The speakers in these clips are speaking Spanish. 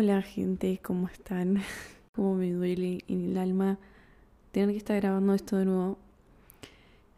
Hola gente, ¿cómo están? ¿Cómo me duele en el alma tener que estar grabando esto de nuevo?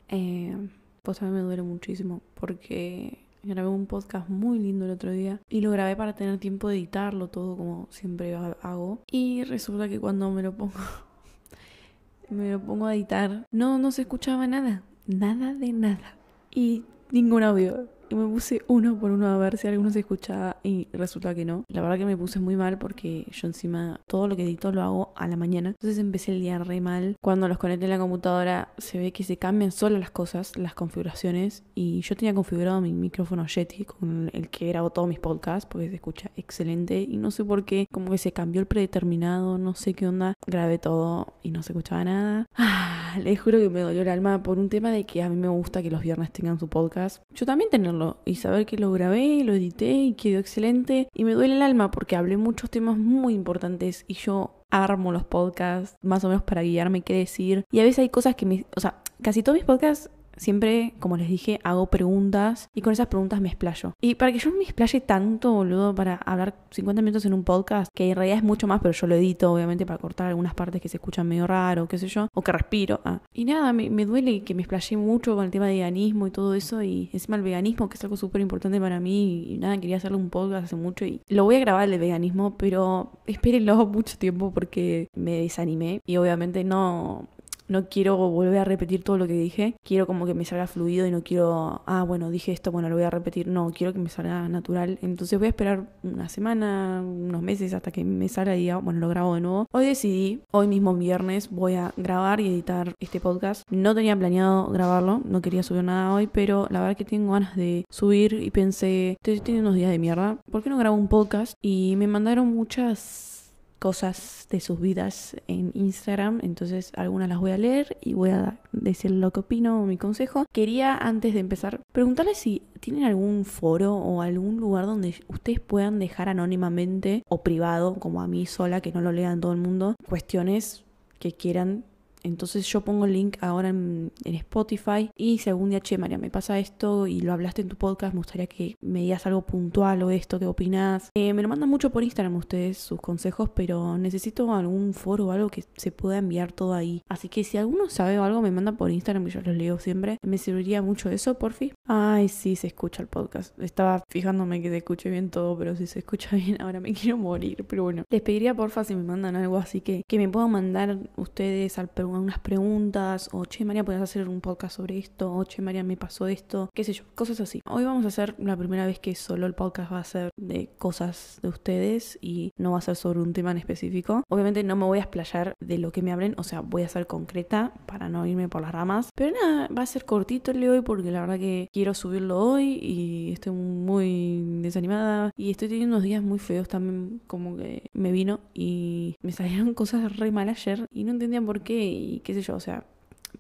Eh, pues también me duele muchísimo porque grabé un podcast muy lindo el otro día y lo grabé para tener tiempo de editarlo todo como siempre hago y resulta que cuando me lo pongo me lo pongo a editar no no se escuchaba nada nada de nada y ningún audio y me puse uno por uno a ver si alguno se escuchaba y resulta que no. La verdad que me puse muy mal porque yo encima todo lo que edito lo hago a la mañana. Entonces empecé el día re mal. Cuando los conecté en la computadora se ve que se cambian solo las cosas, las configuraciones. Y yo tenía configurado mi micrófono Yeti con el que grabo todos mis podcasts porque se escucha excelente. Y no sé por qué, como que se cambió el predeterminado, no sé qué onda. Grabé todo y no se escuchaba nada. Ah, les juro que me dolió el alma por un tema de que a mí me gusta que los viernes tengan su podcast. Yo también tenerlo y saber que lo grabé, lo edité y quedó excelente. Y me duele el alma porque hablé muchos temas muy importantes y yo armo los podcasts más o menos para guiarme qué decir. Y a veces hay cosas que me... O sea, casi todos mis podcasts Siempre, como les dije, hago preguntas y con esas preguntas me explayo. Y para que yo me explaye tanto, boludo, para hablar 50 minutos en un podcast, que en realidad es mucho más, pero yo lo edito, obviamente, para cortar algunas partes que se escuchan medio raro, qué sé yo, o que respiro. Ah. Y nada, me, me, duele que me explayé mucho con el tema de veganismo y todo eso, y encima el veganismo, que es algo súper importante para mí, y nada, quería hacerle un podcast hace mucho, y lo voy a grabar el veganismo, pero espérenlo mucho tiempo porque me desanimé, y obviamente no, no quiero volver a repetir todo lo que dije, quiero como que me salga fluido y no quiero, ah, bueno, dije esto, bueno, lo voy a repetir, no, quiero que me salga natural, entonces voy a esperar una semana, unos meses hasta que me salga y bueno, lo grabo de nuevo. Hoy decidí, hoy mismo viernes, voy a grabar y editar este podcast. No tenía planeado grabarlo, no quería subir nada hoy, pero la verdad que tengo ganas de subir y pensé, estoy teniendo unos días de mierda, ¿por qué no grabo un podcast? Y me mandaron muchas cosas de sus vidas en Instagram, entonces algunas las voy a leer y voy a decir lo que opino o mi consejo. Quería antes de empezar preguntarles si tienen algún foro o algún lugar donde ustedes puedan dejar anónimamente o privado, como a mí sola, que no lo lean todo el mundo, cuestiones que quieran entonces yo pongo el link ahora en, Spotify y si algún día, che, María, me pasa esto y lo hablaste en tu podcast, me gustaría que me digas algo puntual o esto, ¿qué opinas? Eh, me lo mandan mucho por Instagram ustedes sus consejos, pero necesito algún foro o algo que se pueda enviar todo ahí. Así que si alguno sabe o algo, me manda por Instagram y yo los leo siempre. Me serviría mucho eso, por fin. Ay, sí, se escucha el podcast. Estaba fijándome que se escuche bien todo, pero si se escucha bien, ahora me quiero morir. Pero bueno, les pediría porfa si me mandan algo así que, que me puedan mandar ustedes al unas preguntas, o che María, ¿puedes hacer un podcast sobre esto? O che María, me pasó esto, qué sé yo, cosas así. Hoy vamos a hacer la primera vez que solo el podcast va a ser de cosas de ustedes y no va a ser sobre un tema en específico. Obviamente no me voy a explayar de lo que me hablen, o sea, voy a ser concreta para no irme por las ramas. Pero nada, va a ser cortito el de hoy porque la verdad que quiero subirlo hoy y estoy muy desanimada y estoy teniendo unos días muy feos también como que me vino y me salieron cosas re mal ayer y no entendía por qué y qué sé yo, o sea,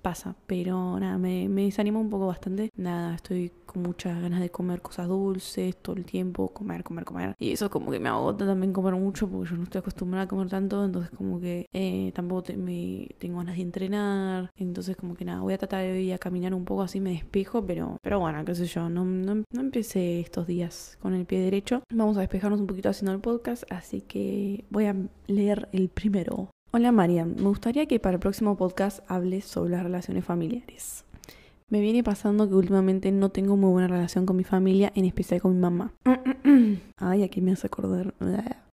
pasa, pero nada, me, me desanima un poco bastante. Nada, estoy con muchas ganas de comer cosas dulces todo el tiempo, comer, comer, comer. Y eso como que me agota también comer mucho porque yo no estoy acostumbrada a comer tanto, entonces como que eh, tampoco me tengo ganas de entrenar. Entonces como que nada, voy a tratar de ir a caminar un poco así me despejo, pero, pero bueno, qué sé yo, no, no, no empecé estos días con el pie derecho. Vamos a despejarnos un poquito haciendo el podcast, así que voy a leer el primero. Hola Marian, me gustaría que para el próximo podcast hables sobre las relaciones familiares. Me viene pasando que últimamente no tengo muy buena relación con mi familia, en especial con mi mamá. Ay, aquí me hace acordar.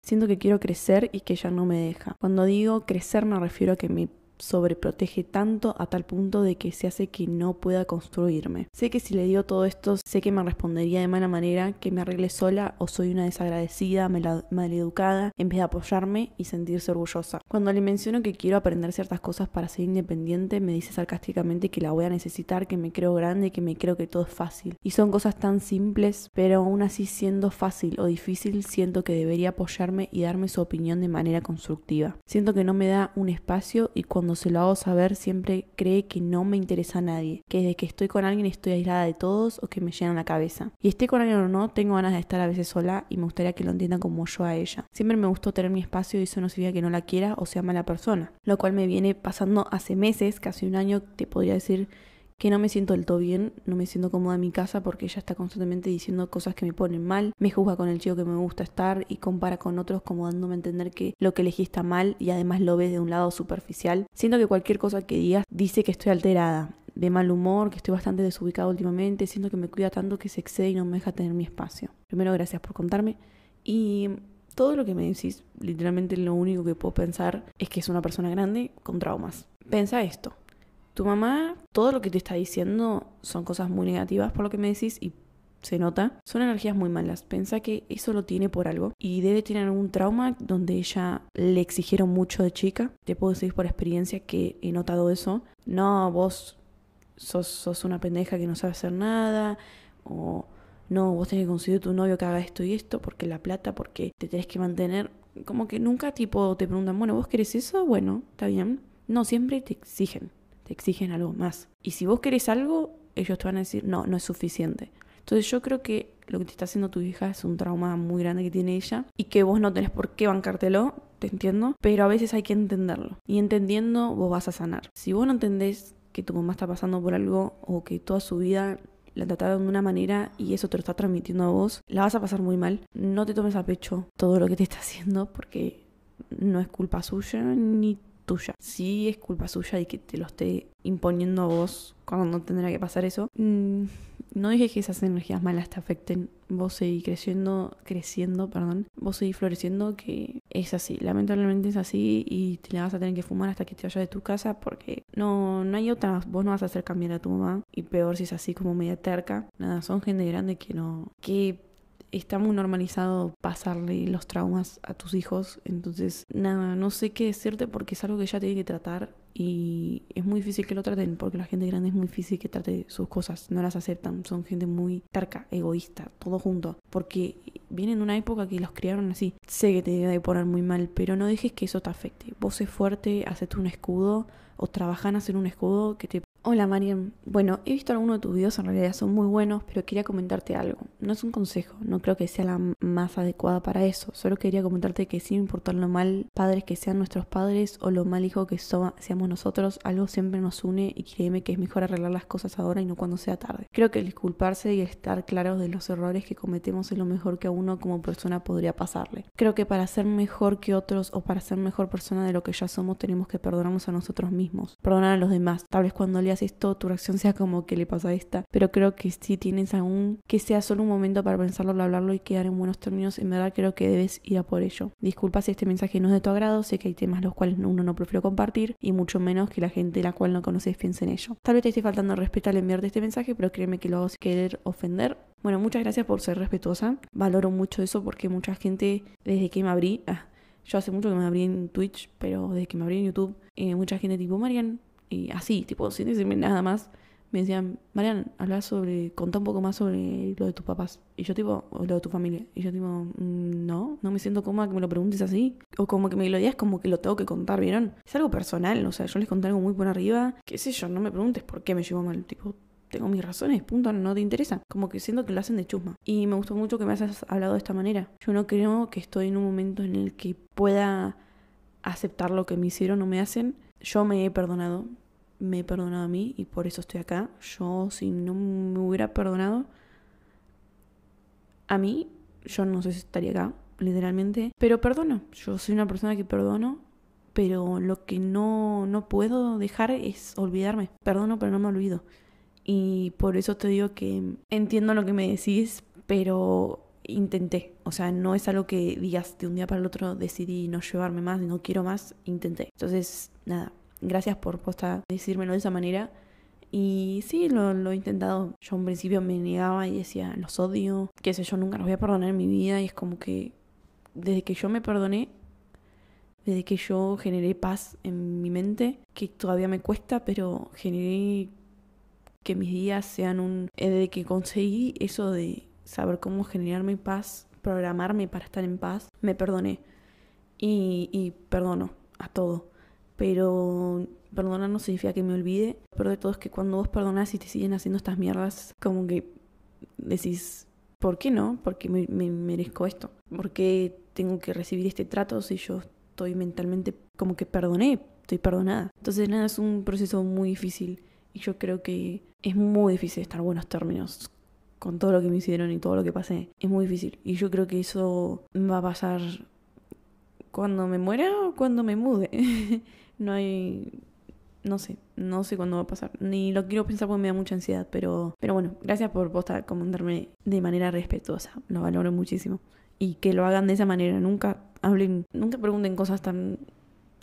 Siento que quiero crecer y que ella no me deja. Cuando digo crecer me refiero a que me sobreprotege tanto a tal punto de que se hace que no pueda construirme. Sé que si le digo todo esto, sé que me respondería de mala manera, que me arregle sola o soy una desagradecida, maleducada, en vez de apoyarme y sentirse orgullosa. Cuando le menciono que quiero aprender ciertas cosas para ser independiente, me dice sarcásticamente que la voy a necesitar, que me creo grande, que me creo que todo es fácil. Y son cosas tan simples, pero aún así siendo fácil o difícil, siento que debería apoyarme y darme su opinión de manera constructiva. Siento que no me da un espacio y cuando cuando se lo hago saber siempre cree que no me interesa a nadie, que desde que estoy con alguien estoy aislada de todos o que me llenan la cabeza. Y esté con alguien o no, tengo ganas de estar a veces sola y me gustaría que lo entiendan como yo a ella. Siempre me gustó tener mi espacio y eso no significa que no la quiera o sea mala persona, lo cual me viene pasando hace meses, casi un año, te podría decir que no me siento del todo bien, no me siento cómoda en mi casa porque ella está constantemente diciendo cosas que me ponen mal, me juzga con el chico que me gusta estar y compara con otros como dándome a entender que lo que elegí está mal y además lo ves de un lado superficial. Siento que cualquier cosa que digas dice que estoy alterada, de mal humor, que estoy bastante desubicada últimamente, siento que me cuida tanto que se excede y no me deja tener mi espacio. Primero, gracias por contarme. Y todo lo que me decís, literalmente lo único que puedo pensar es que es una persona grande con traumas. Pensa esto. Tu mamá, todo lo que te está diciendo son cosas muy negativas por lo que me decís y se nota, son energías muy malas. Pensa que eso lo tiene por algo y debe tener algún trauma donde ella le exigieron mucho de chica. Te puedo decir por experiencia que he notado eso. No, vos sos, sos una pendeja que no sabe hacer nada o no, vos tenés que conseguir tu novio que haga esto y esto, porque la plata, porque te tenés que mantener. Como que nunca tipo te preguntan, bueno, ¿vos querés eso? Bueno, está bien. No, siempre te exigen, te exigen algo más. Y si vos querés algo, ellos te van a decir, no, no es suficiente. Entonces yo creo que lo que te está haciendo tu hija es un trauma muy grande que tiene ella y que vos no tenés por qué bancártelo, te entiendo, pero a veces hay que entenderlo. Y entendiendo vos vas a sanar. Si vos no entendés que tu mamá está pasando por algo o que toda su vida la trataron de una manera y eso te lo está transmitiendo a vos, la vas a pasar muy mal. No te tomes a pecho todo lo que te está haciendo porque no es culpa suya ni tuya. Sí es culpa suya y que te lo esté imponiendo a vos cuando no tendrá que pasar eso. Mm, no dije que esas energías malas te afecten. Vos seguís creciendo, creciendo, perdón. Vos seguís floreciendo, que es así. Lamentablemente es así y te la vas a tener que fumar hasta que te vayas de tu casa porque no, no hay otra. Vos no vas a hacer cambiar a tu mamá. Y peor si es así como media terca. Nada, son gente grande que no. que está muy normalizado pasarle los traumas a tus hijos. Entonces, nada, no sé qué decirte porque es algo que ella tiene que tratar y es muy difícil que lo traten porque la gente grande es muy difícil que trate sus cosas, no las aceptan, son gente muy terca, egoísta, todo junto, porque vienen de una época que los criaron así. Sé que te debe poner muy mal, pero no dejes que eso te afecte. Vos sé fuerte, hacete un escudo o trabajan en hacer un escudo que te Hola Mariam. Bueno, he visto algunos de tus videos, en realidad son muy buenos, pero quería comentarte algo. No es un consejo, no creo que sea la más adecuada para eso. Solo quería comentarte que sin importar lo mal padres que sean nuestros padres o lo mal hijo que seamos nosotros, algo siempre nos une y créeme que es mejor arreglar las cosas ahora y no cuando sea tarde. Creo que el disculparse y estar claros de los errores que cometemos es lo mejor que a uno como persona podría pasarle. Creo que para ser mejor que otros o para ser mejor persona de lo que ya somos tenemos que perdonarnos a nosotros mismos, perdonar a los demás. Tal vez cuando le esto, tu reacción sea como que le pasa a esta. Pero creo que si tienes aún que sea solo un momento para pensarlo, hablarlo y quedar en buenos términos, en verdad creo que debes ir a por ello. Disculpa si este mensaje no es de tu agrado, sé que hay temas los cuales uno no prefiero compartir y mucho menos que la gente la cual no conoces piense en ello. Tal vez te esté faltando respeto al enviarte este mensaje, pero créeme que lo hago sin querer ofender. Bueno, muchas gracias por ser respetuosa. Valoro mucho eso porque mucha gente, desde que me abrí, ah, yo hace mucho que me abrí en Twitch, pero desde que me abrí en YouTube, eh, mucha gente tipo, Marian, y así, tipo, sin decirme nada más, me decían, Marian, habla sobre, contá un poco más sobre lo de tus papás. Y yo tipo, o lo de tu familia. Y yo tipo, mm, no, no me siento cómoda que me lo preguntes así. O como que me lo digas como que lo tengo que contar, ¿vieron? Es algo personal, o sea, yo les conté algo muy por arriba. Qué sé yo, no me preguntes por qué me llevo mal. Tipo, tengo mis razones, punto, no te interesa. Como que siento que lo hacen de chusma. Y me gustó mucho que me hayas hablado de esta manera. Yo no creo que estoy en un momento en el que pueda aceptar lo que me hicieron o me hacen yo me he perdonado, me he perdonado a mí y por eso estoy acá. Yo si no me hubiera perdonado a mí, yo no sé si estaría acá, literalmente. Pero perdono, yo soy una persona que perdono, pero lo que no, no puedo dejar es olvidarme. Perdono, pero no me olvido. Y por eso te digo que entiendo lo que me decís, pero intenté. O sea, no es algo que digas de un día para el otro decidí no llevarme más, no quiero más, intenté. Entonces, nada, gracias por posta decírmelo de esa manera. Y sí, lo, he intentado. Yo en principio me negaba y decía, los odio, qué sé yo, nunca los voy a perdonar en mi vida. Y es como que desde que yo me perdoné, desde que yo generé paz en mi mente, que todavía me cuesta, pero generé que mis días sean un... Desde que conseguí eso de saber cómo generarme paz, programarme para estar en paz, me perdoné. Y, y perdono a todo. Pero perdonar no significa que me olvide. Pero de todo es que cuando vos perdonás y te siguen haciendo estas mierdas, como que decís, ¿por qué no? Porque me, me merezco esto. ¿Por qué tengo que recibir este trato si yo estoy mentalmente como que perdoné? Estoy perdonada. Entonces nada, es un proceso muy difícil. Y yo creo que es muy difícil estar en buenos términos con todo lo que me hicieron y todo lo que pasé. Es muy difícil. Y yo creo que eso va a pasar cuando me muera o cuando me mude. no hay. No sé, no sé cuándo va a pasar. Ni lo quiero pensar porque me da mucha ansiedad. Pero, pero bueno, gracias por postar, comentarme de manera respetuosa. Lo valoro muchísimo. Y que lo hagan de esa manera. Nunca hablen, nunca pregunten cosas tan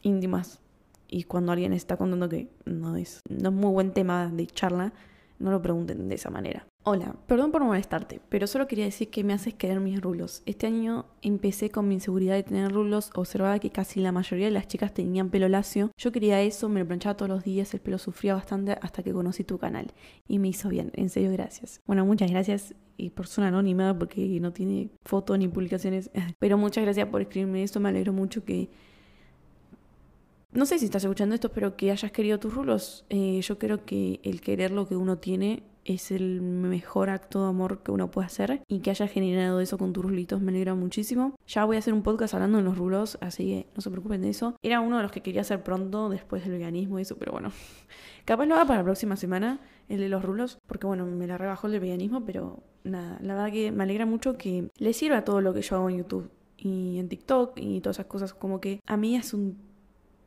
íntimas. Y cuando alguien está contando que no es, no es muy buen tema de charla, no lo pregunten de esa manera. Hola, perdón por molestarte, pero solo quería decir que me haces querer mis rulos. Este año empecé con mi inseguridad de tener rulos, observaba que casi la mayoría de las chicas tenían pelo lacio. Yo quería eso, me lo planchaba todos los días, el pelo sufría bastante hasta que conocí tu canal. Y me hizo bien, en serio, gracias. Bueno, muchas gracias y ser anónima porque no tiene fotos ni publicaciones. Pero muchas gracias por escribirme esto, me alegro mucho que... No sé si estás escuchando esto, pero que hayas querido tus rulos. Eh, yo creo que el querer lo que uno tiene es el mejor acto de amor que uno puede hacer y que haya generado eso con tus rulitos me alegra muchísimo. Ya voy a hacer un podcast hablando de los rulos, así que no se preocupen de eso. Era uno de los que quería hacer pronto después del veganismo y eso, pero bueno, capaz lo haga para la próxima semana, el de los rulos, porque bueno, me la rebajó el veganismo, pero nada, la verdad que me alegra mucho que le sirva todo lo que yo hago en YouTube y en TikTok y todas esas cosas, como que a mí es un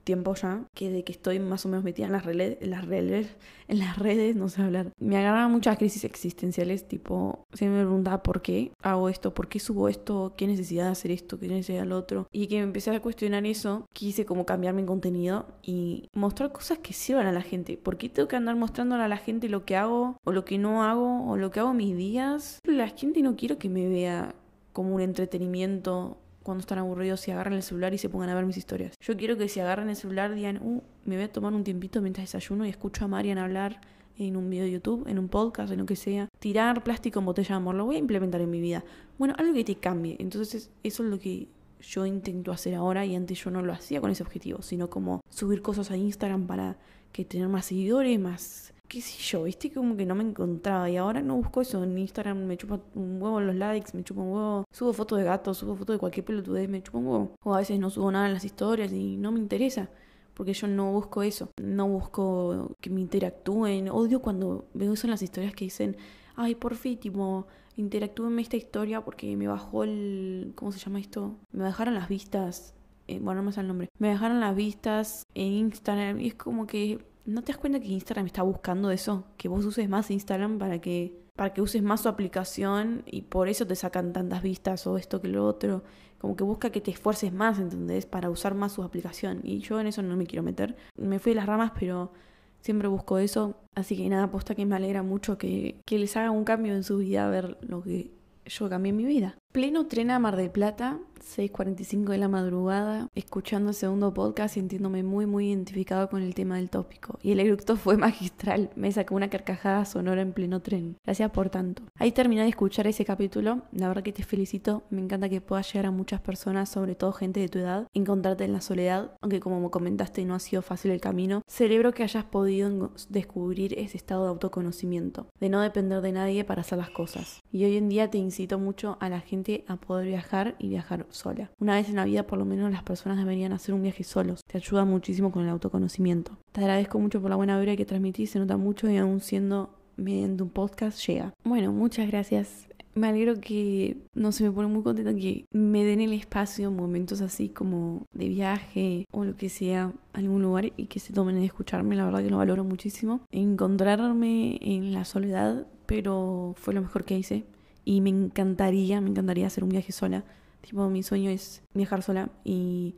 tiempo ya, que de que estoy más o menos metida en las redes, en las redes, en las redes, no sé hablar. Me agarraban muchas crisis existenciales, tipo, se me preguntaba por qué hago esto, por qué subo esto, qué necesidad de hacer esto, qué necesidad del otro. Y que me empecé a cuestionar eso, quise como cambiar mi contenido y mostrar cosas que sirvan a la gente. ¿Por qué tengo que andar mostrándole a la gente lo que hago o lo que no hago o lo que hago mis días? La gente no quiero que me vea como un entretenimiento cuando están aburridos se agarran el celular y se pongan a ver mis historias. Yo quiero que si agarran el celular digan, uh, me voy a tomar un tiempito mientras desayuno y escucho a Marian hablar en un video de YouTube, en un podcast, en lo que sea. Tirar plástico en botella de amor, lo voy a implementar en mi vida. Bueno, algo que te cambie. Entonces, eso es lo que yo intento hacer ahora y antes yo no lo hacía con ese objetivo, sino como subir cosas a Instagram para que tener más seguidores, más qué sé yo, viste como que no me encontraba. Y ahora no busco eso en Instagram, me chupa un huevo los likes, me chupa un huevo, subo fotos de gatos, subo fotos de cualquier pelotudez, me chupa un huevo. O a veces no subo nada en las historias y no me interesa, porque yo no busco eso, no busco que me interactúen, odio cuando veo eso en las historias que dicen, ay, por fin, tipo, interactúenme esta historia porque me bajó el, ¿cómo se llama esto? Me bajaron las vistas, eh, bueno, no me sale el nombre, me bajaron las vistas en Instagram y es como que ¿No te das cuenta que Instagram está buscando eso? Que vos uses más Instagram para que, para que uses más su aplicación y por eso te sacan tantas vistas o esto que lo otro. Como que busca que te esfuerces más, ¿entendés? Para usar más su aplicación. Y yo en eso no me quiero meter. Me fui de las ramas, pero siempre busco eso. Así que nada, aposta que me alegra mucho que, que les haga un cambio en su vida ver lo que yo cambié mi vida. Pleno tren a Mar del Plata, 6.45 de la madrugada, escuchando el segundo podcast sintiéndome muy muy identificado con el tema del tópico. Y el eructo fue magistral, me sacó una carcajada sonora en pleno tren. Gracias por tanto. Ahí terminé de escuchar ese capítulo, la verdad que te felicito, me encanta que puedas llegar a muchas personas, sobre todo gente de tu edad, encontrarte en la soledad, aunque como comentaste no ha sido fácil el camino. Celebro que hayas podido descubrir ese estado de autoconocimiento, de no depender de nadie para hacer las cosas. Y hoy en día te incito mucho a la gente a poder viajar y viajar sola. Una vez en la vida por lo menos las personas deberían hacer un viaje solos. Te ayuda muchísimo con el autoconocimiento. Te agradezco mucho por la buena vibra que transmitís, se nota mucho y aún siendo mediante un podcast llega. Bueno, muchas gracias. Me alegro que, no se me pone muy contenta que me den el espacio en momentos así como de viaje o lo que sea, algún lugar y que se tomen de escucharme. La verdad que lo valoro muchísimo. Encontrarme en la soledad, pero fue lo mejor que hice. Y me encantaría, me encantaría hacer un viaje sola. Tipo, mi sueño es viajar sola y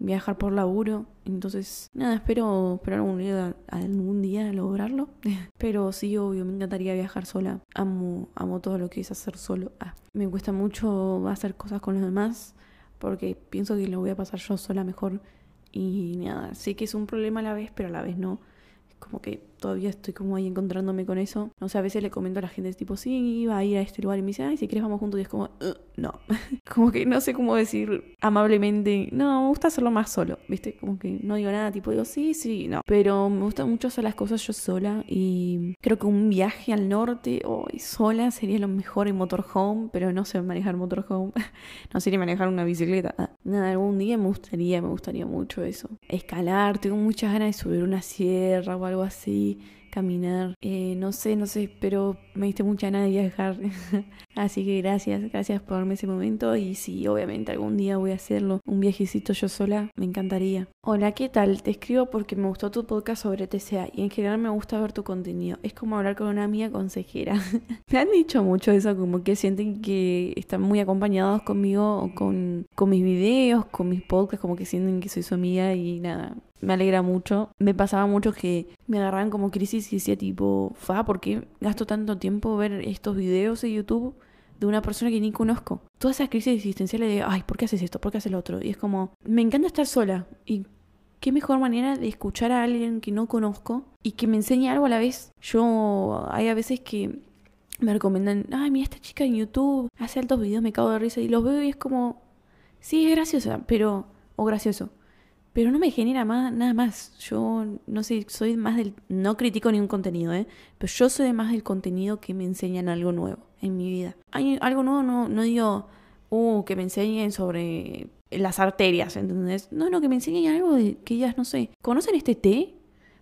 viajar por laburo. Entonces, nada, espero, espero algún día, algún día lograrlo. Pero sí, obvio, me encantaría viajar sola. Amo, amo todo lo que es hacer solo. Ah, me cuesta mucho hacer cosas con los demás porque pienso que lo voy a pasar yo sola mejor. Y nada, sé que es un problema a la vez, pero a la vez no. Es como que todavía estoy como ahí encontrándome con eso. O sea, a veces le comento a la gente, tipo, sí, iba a ir a este lugar y me dice, ay, si quieres vamos juntos. Y es como, no. como que no sé cómo decir amablemente, no, me gusta hacerlo más solo, ¿viste? Como que no digo nada, tipo, digo, sí, sí, no. Pero me gusta mucho hacer las cosas yo sola y creo que un viaje al norte o sola sería lo mejor en motorhome, pero no sé manejar motorhome. no sé ni manejar una bicicleta. Ah, nada, algún día me gustaría, me gustaría mucho eso. Escalar, tengo muchas ganas de subir una sierra o algo así caminar, eh, no sé, no sé, pero me diste mucha ganas de viajar. Así que gracias, gracias por darme ese momento y si obviamente algún día voy a hacerlo, un viajecito yo sola, me encantaría. Hola, ¿qué tal? Te escribo porque me gustó tu podcast sobre TCA y en general me gusta ver tu contenido. Es como hablar con una amiga consejera. me han dicho mucho eso, como que sienten que están muy acompañados conmigo con, con mis videos, con mis podcasts, como que sienten que soy su amiga y nada, me alegra mucho. Me pasaba mucho que me agarraban como crisis y decía tipo, fa, ¿por qué gasto tanto tiempo ver estos videos de YouTube de una persona que ni conozco? Todas esas crisis existenciales de, ay, ¿por qué haces esto? ¿Por qué haces lo otro? Y es como, me encanta estar sola. Y qué mejor manera de escuchar a alguien que no conozco y que me enseñe algo a la vez. Yo, hay a veces que me recomiendan, ay, mira esta chica en YouTube, hace altos videos, me cago de risa y los veo y es como, sí, es graciosa, pero, o gracioso pero no me genera más, nada más. Yo no sé, soy más del... No critico ningún contenido, ¿eh? Pero yo soy más del contenido que me enseñan algo nuevo en mi vida. Hay algo nuevo, no, no digo, uh, que me enseñen sobre las arterias, ¿entendés? No, no, que me enseñen algo de que ellas, no sé, ¿conocen este té?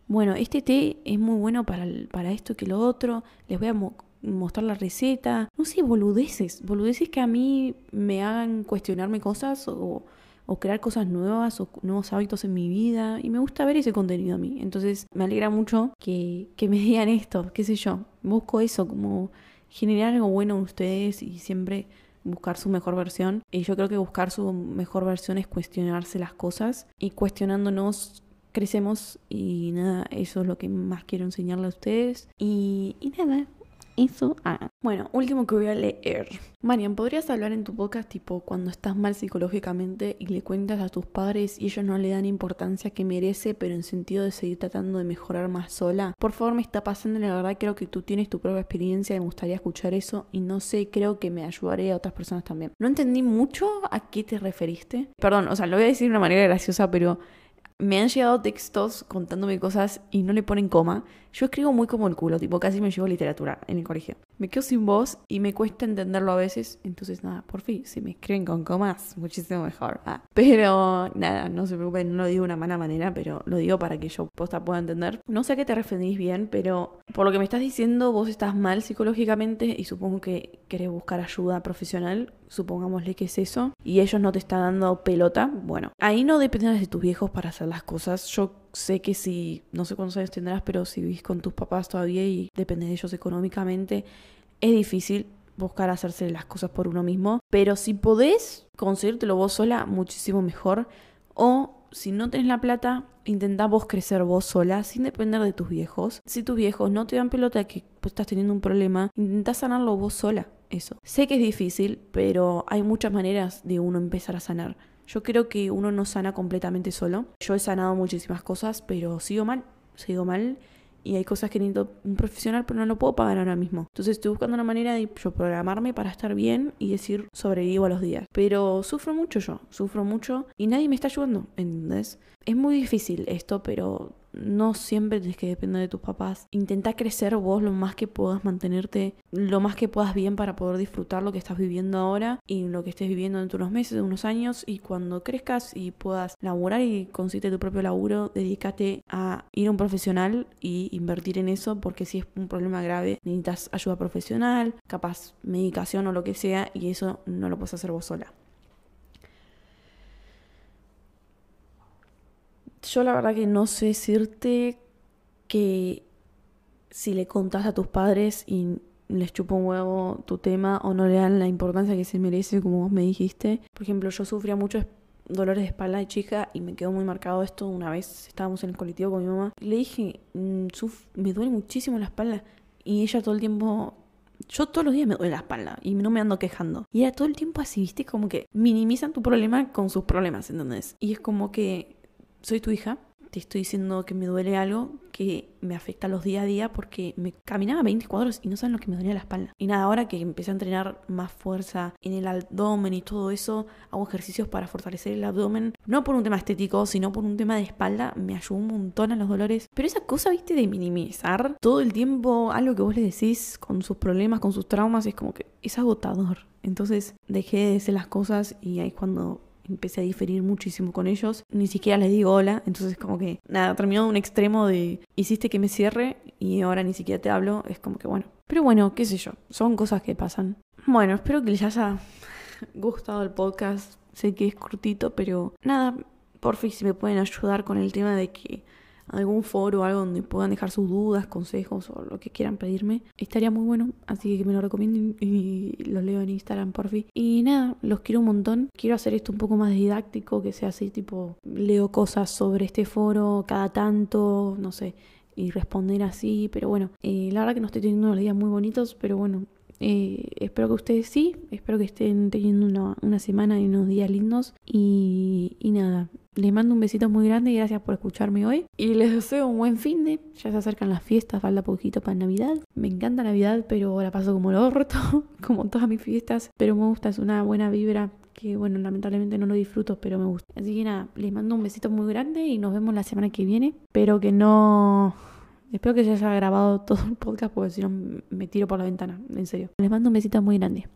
Bueno, este té es muy bueno para, para esto que lo otro. Les voy a mostrar la receta. No sé, boludeces. Boludeces que a mí me hagan cuestionarme cosas o o crear cosas nuevas o nuevos hábitos en mi vida y me gusta ver ese contenido a mí. Entonces me alegra mucho que, que me digan esto, qué sé yo. Busco eso, como generar algo bueno en ustedes y siempre buscar su mejor versión. Y yo creo que buscar su mejor versión es cuestionarse las cosas y cuestionándonos crecemos y nada, eso es lo que más quiero enseñarle a ustedes. Y, y nada, Bueno, último que voy a leer. Marian, ¿podrías hablar en tu podcast tipo cuando estás mal psicológicamente y le cuentas a tus padres y ellos no le dan importancia que merece, pero en sentido de seguir tratando de mejorar más sola? Por favor, me está pasando, la verdad creo que tú tienes tu propia experiencia y me gustaría escuchar eso y no sé, creo que me ayudaré a otras personas también. No entendí mucho a qué te referiste. Perdón, o sea, lo voy a decir de una manera graciosa, pero me han llegado textos contándome cosas y no le ponen coma. Yo escribo muy como el culo, tipo casi me llevo literatura en el colegio. Me quedo sin voz y me cuesta entenderlo a veces. Entonces, nada, por fin, si me escriben con comas, muchísimo mejor. Ah, pero nada, no se preocupen, no lo digo de una mala manera, pero lo digo para que yo posta pueda entender. No sé a qué te referís bien, pero por lo que me estás diciendo, vos estás mal psicológicamente y supongo que querés buscar ayuda profesional. Supongámosle que es eso. Y ellos no te están dando pelota. Bueno, ahí no dependes de tus viejos para hacer las cosas. Yo sé que si, no sé cuántos años tendrás, pero si vivís con tus papás todavía y dependes de ellos económicamente, es difícil buscar hacerse las cosas por uno mismo. Pero si podés conseguírtelo vos sola, muchísimo mejor. O si no tenés la plata, intentá vos crecer vos sola sin depender de tus viejos. Si tus viejos no te dan pelota que estás teniendo un problema, intentá sanarlo vos sola. Eso. Sé que es difícil, pero hay muchas maneras de uno empezar a sanar. Yo creo que uno no sana completamente solo. Yo he sanado muchísimas cosas, pero sigo mal, sigo mal y hay cosas que necesito un profesional, pero no lo puedo pagar ahora mismo. Entonces estoy buscando una manera de yo programarme para estar bien y decir sobrevivo a los días. Pero sufro mucho yo, sufro mucho y nadie me está ayudando, ¿entendés? Es muy difícil esto, pero no siempre tienes que depender de tus papás. Intenta crecer vos lo más que puedas, mantenerte lo más que puedas bien para poder disfrutar lo que estás viviendo ahora y lo que estés viviendo dentro de unos meses, de unos años. Y cuando crezcas y puedas laburar y consiste tu propio laburo, dedícate a ir a un profesional y invertir en eso, porque si es un problema grave, necesitas ayuda profesional, capaz medicación o lo que sea, y eso no lo puedes hacer vos sola. Yo la verdad que no sé decirte que si le contás a tus padres y les chupa un huevo tu tema o no le dan la importancia que se merece, como vos me dijiste. Por ejemplo, yo sufría mucho dolores de espalda de chica y me quedó muy marcado esto una vez estábamos en el colectivo con mi mamá. Le dije, mm, me duele muchísimo la espalda. Y ella todo el tiempo yo todos los días me duele la espalda y no me ando quejando. Y era todo el tiempo así, viste, como que minimizan tu problema con sus problemas, ¿entendés? Y es como que soy tu hija, te estoy diciendo que me duele algo que me afecta los día a día porque me caminaba 20 cuadros y no saben lo que me dolía la espalda. Y nada, ahora que empecé a entrenar más fuerza en el abdomen y todo eso, hago ejercicios para fortalecer el abdomen, no por un tema estético, sino por un tema de espalda, me ayudó un montón a los dolores. Pero esa cosa, viste, de minimizar todo el tiempo algo que vos le decís con sus problemas, con sus traumas, es como que es agotador. Entonces dejé de decir las cosas y ahí es cuando empecé a diferir muchísimo con ellos. Ni siquiera les digo hola, entonces como que nada, terminó un extremo de hiciste que me cierre y ahora ni siquiera te hablo, es como que bueno. Pero bueno, qué sé yo, son cosas que pasan. Bueno, espero que les haya gustado el podcast. Sé que es cortito, pero nada, por fin si me pueden ayudar con el tema de que algún foro algo donde puedan dejar sus dudas, consejos o lo que quieran pedirme, estaría muy bueno. Así que me lo recomienden y lo leo en Instagram, por fin. Y nada, los quiero un montón. Quiero hacer esto un poco más didáctico, que sea así, tipo, leo cosas sobre este foro cada tanto, no sé, y responder así. Pero bueno, eh, la verdad que no estoy teniendo unos días muy bonitos, pero bueno, eh, espero que ustedes sí, espero que estén teniendo una, una semana y unos días lindos. Y, y, nada, les mando un besito muy grande y gracias por escucharme hoy. Y les deseo un buen fin de. Ya se acercan las fiestas, falta poquito para Navidad. Me encanta Navidad, pero la paso como lo orto, como todas mis fiestas. Pero me gusta, es una buena vibra que bueno, lamentablemente no lo disfruto, pero me gusta. Así que nada, les mando un besito muy grande y nos vemos la semana que viene. Espero que no Espero que se haya grabado todo el podcast porque si no me tiro por la ventana, en serio. Les mando un besito muy grande.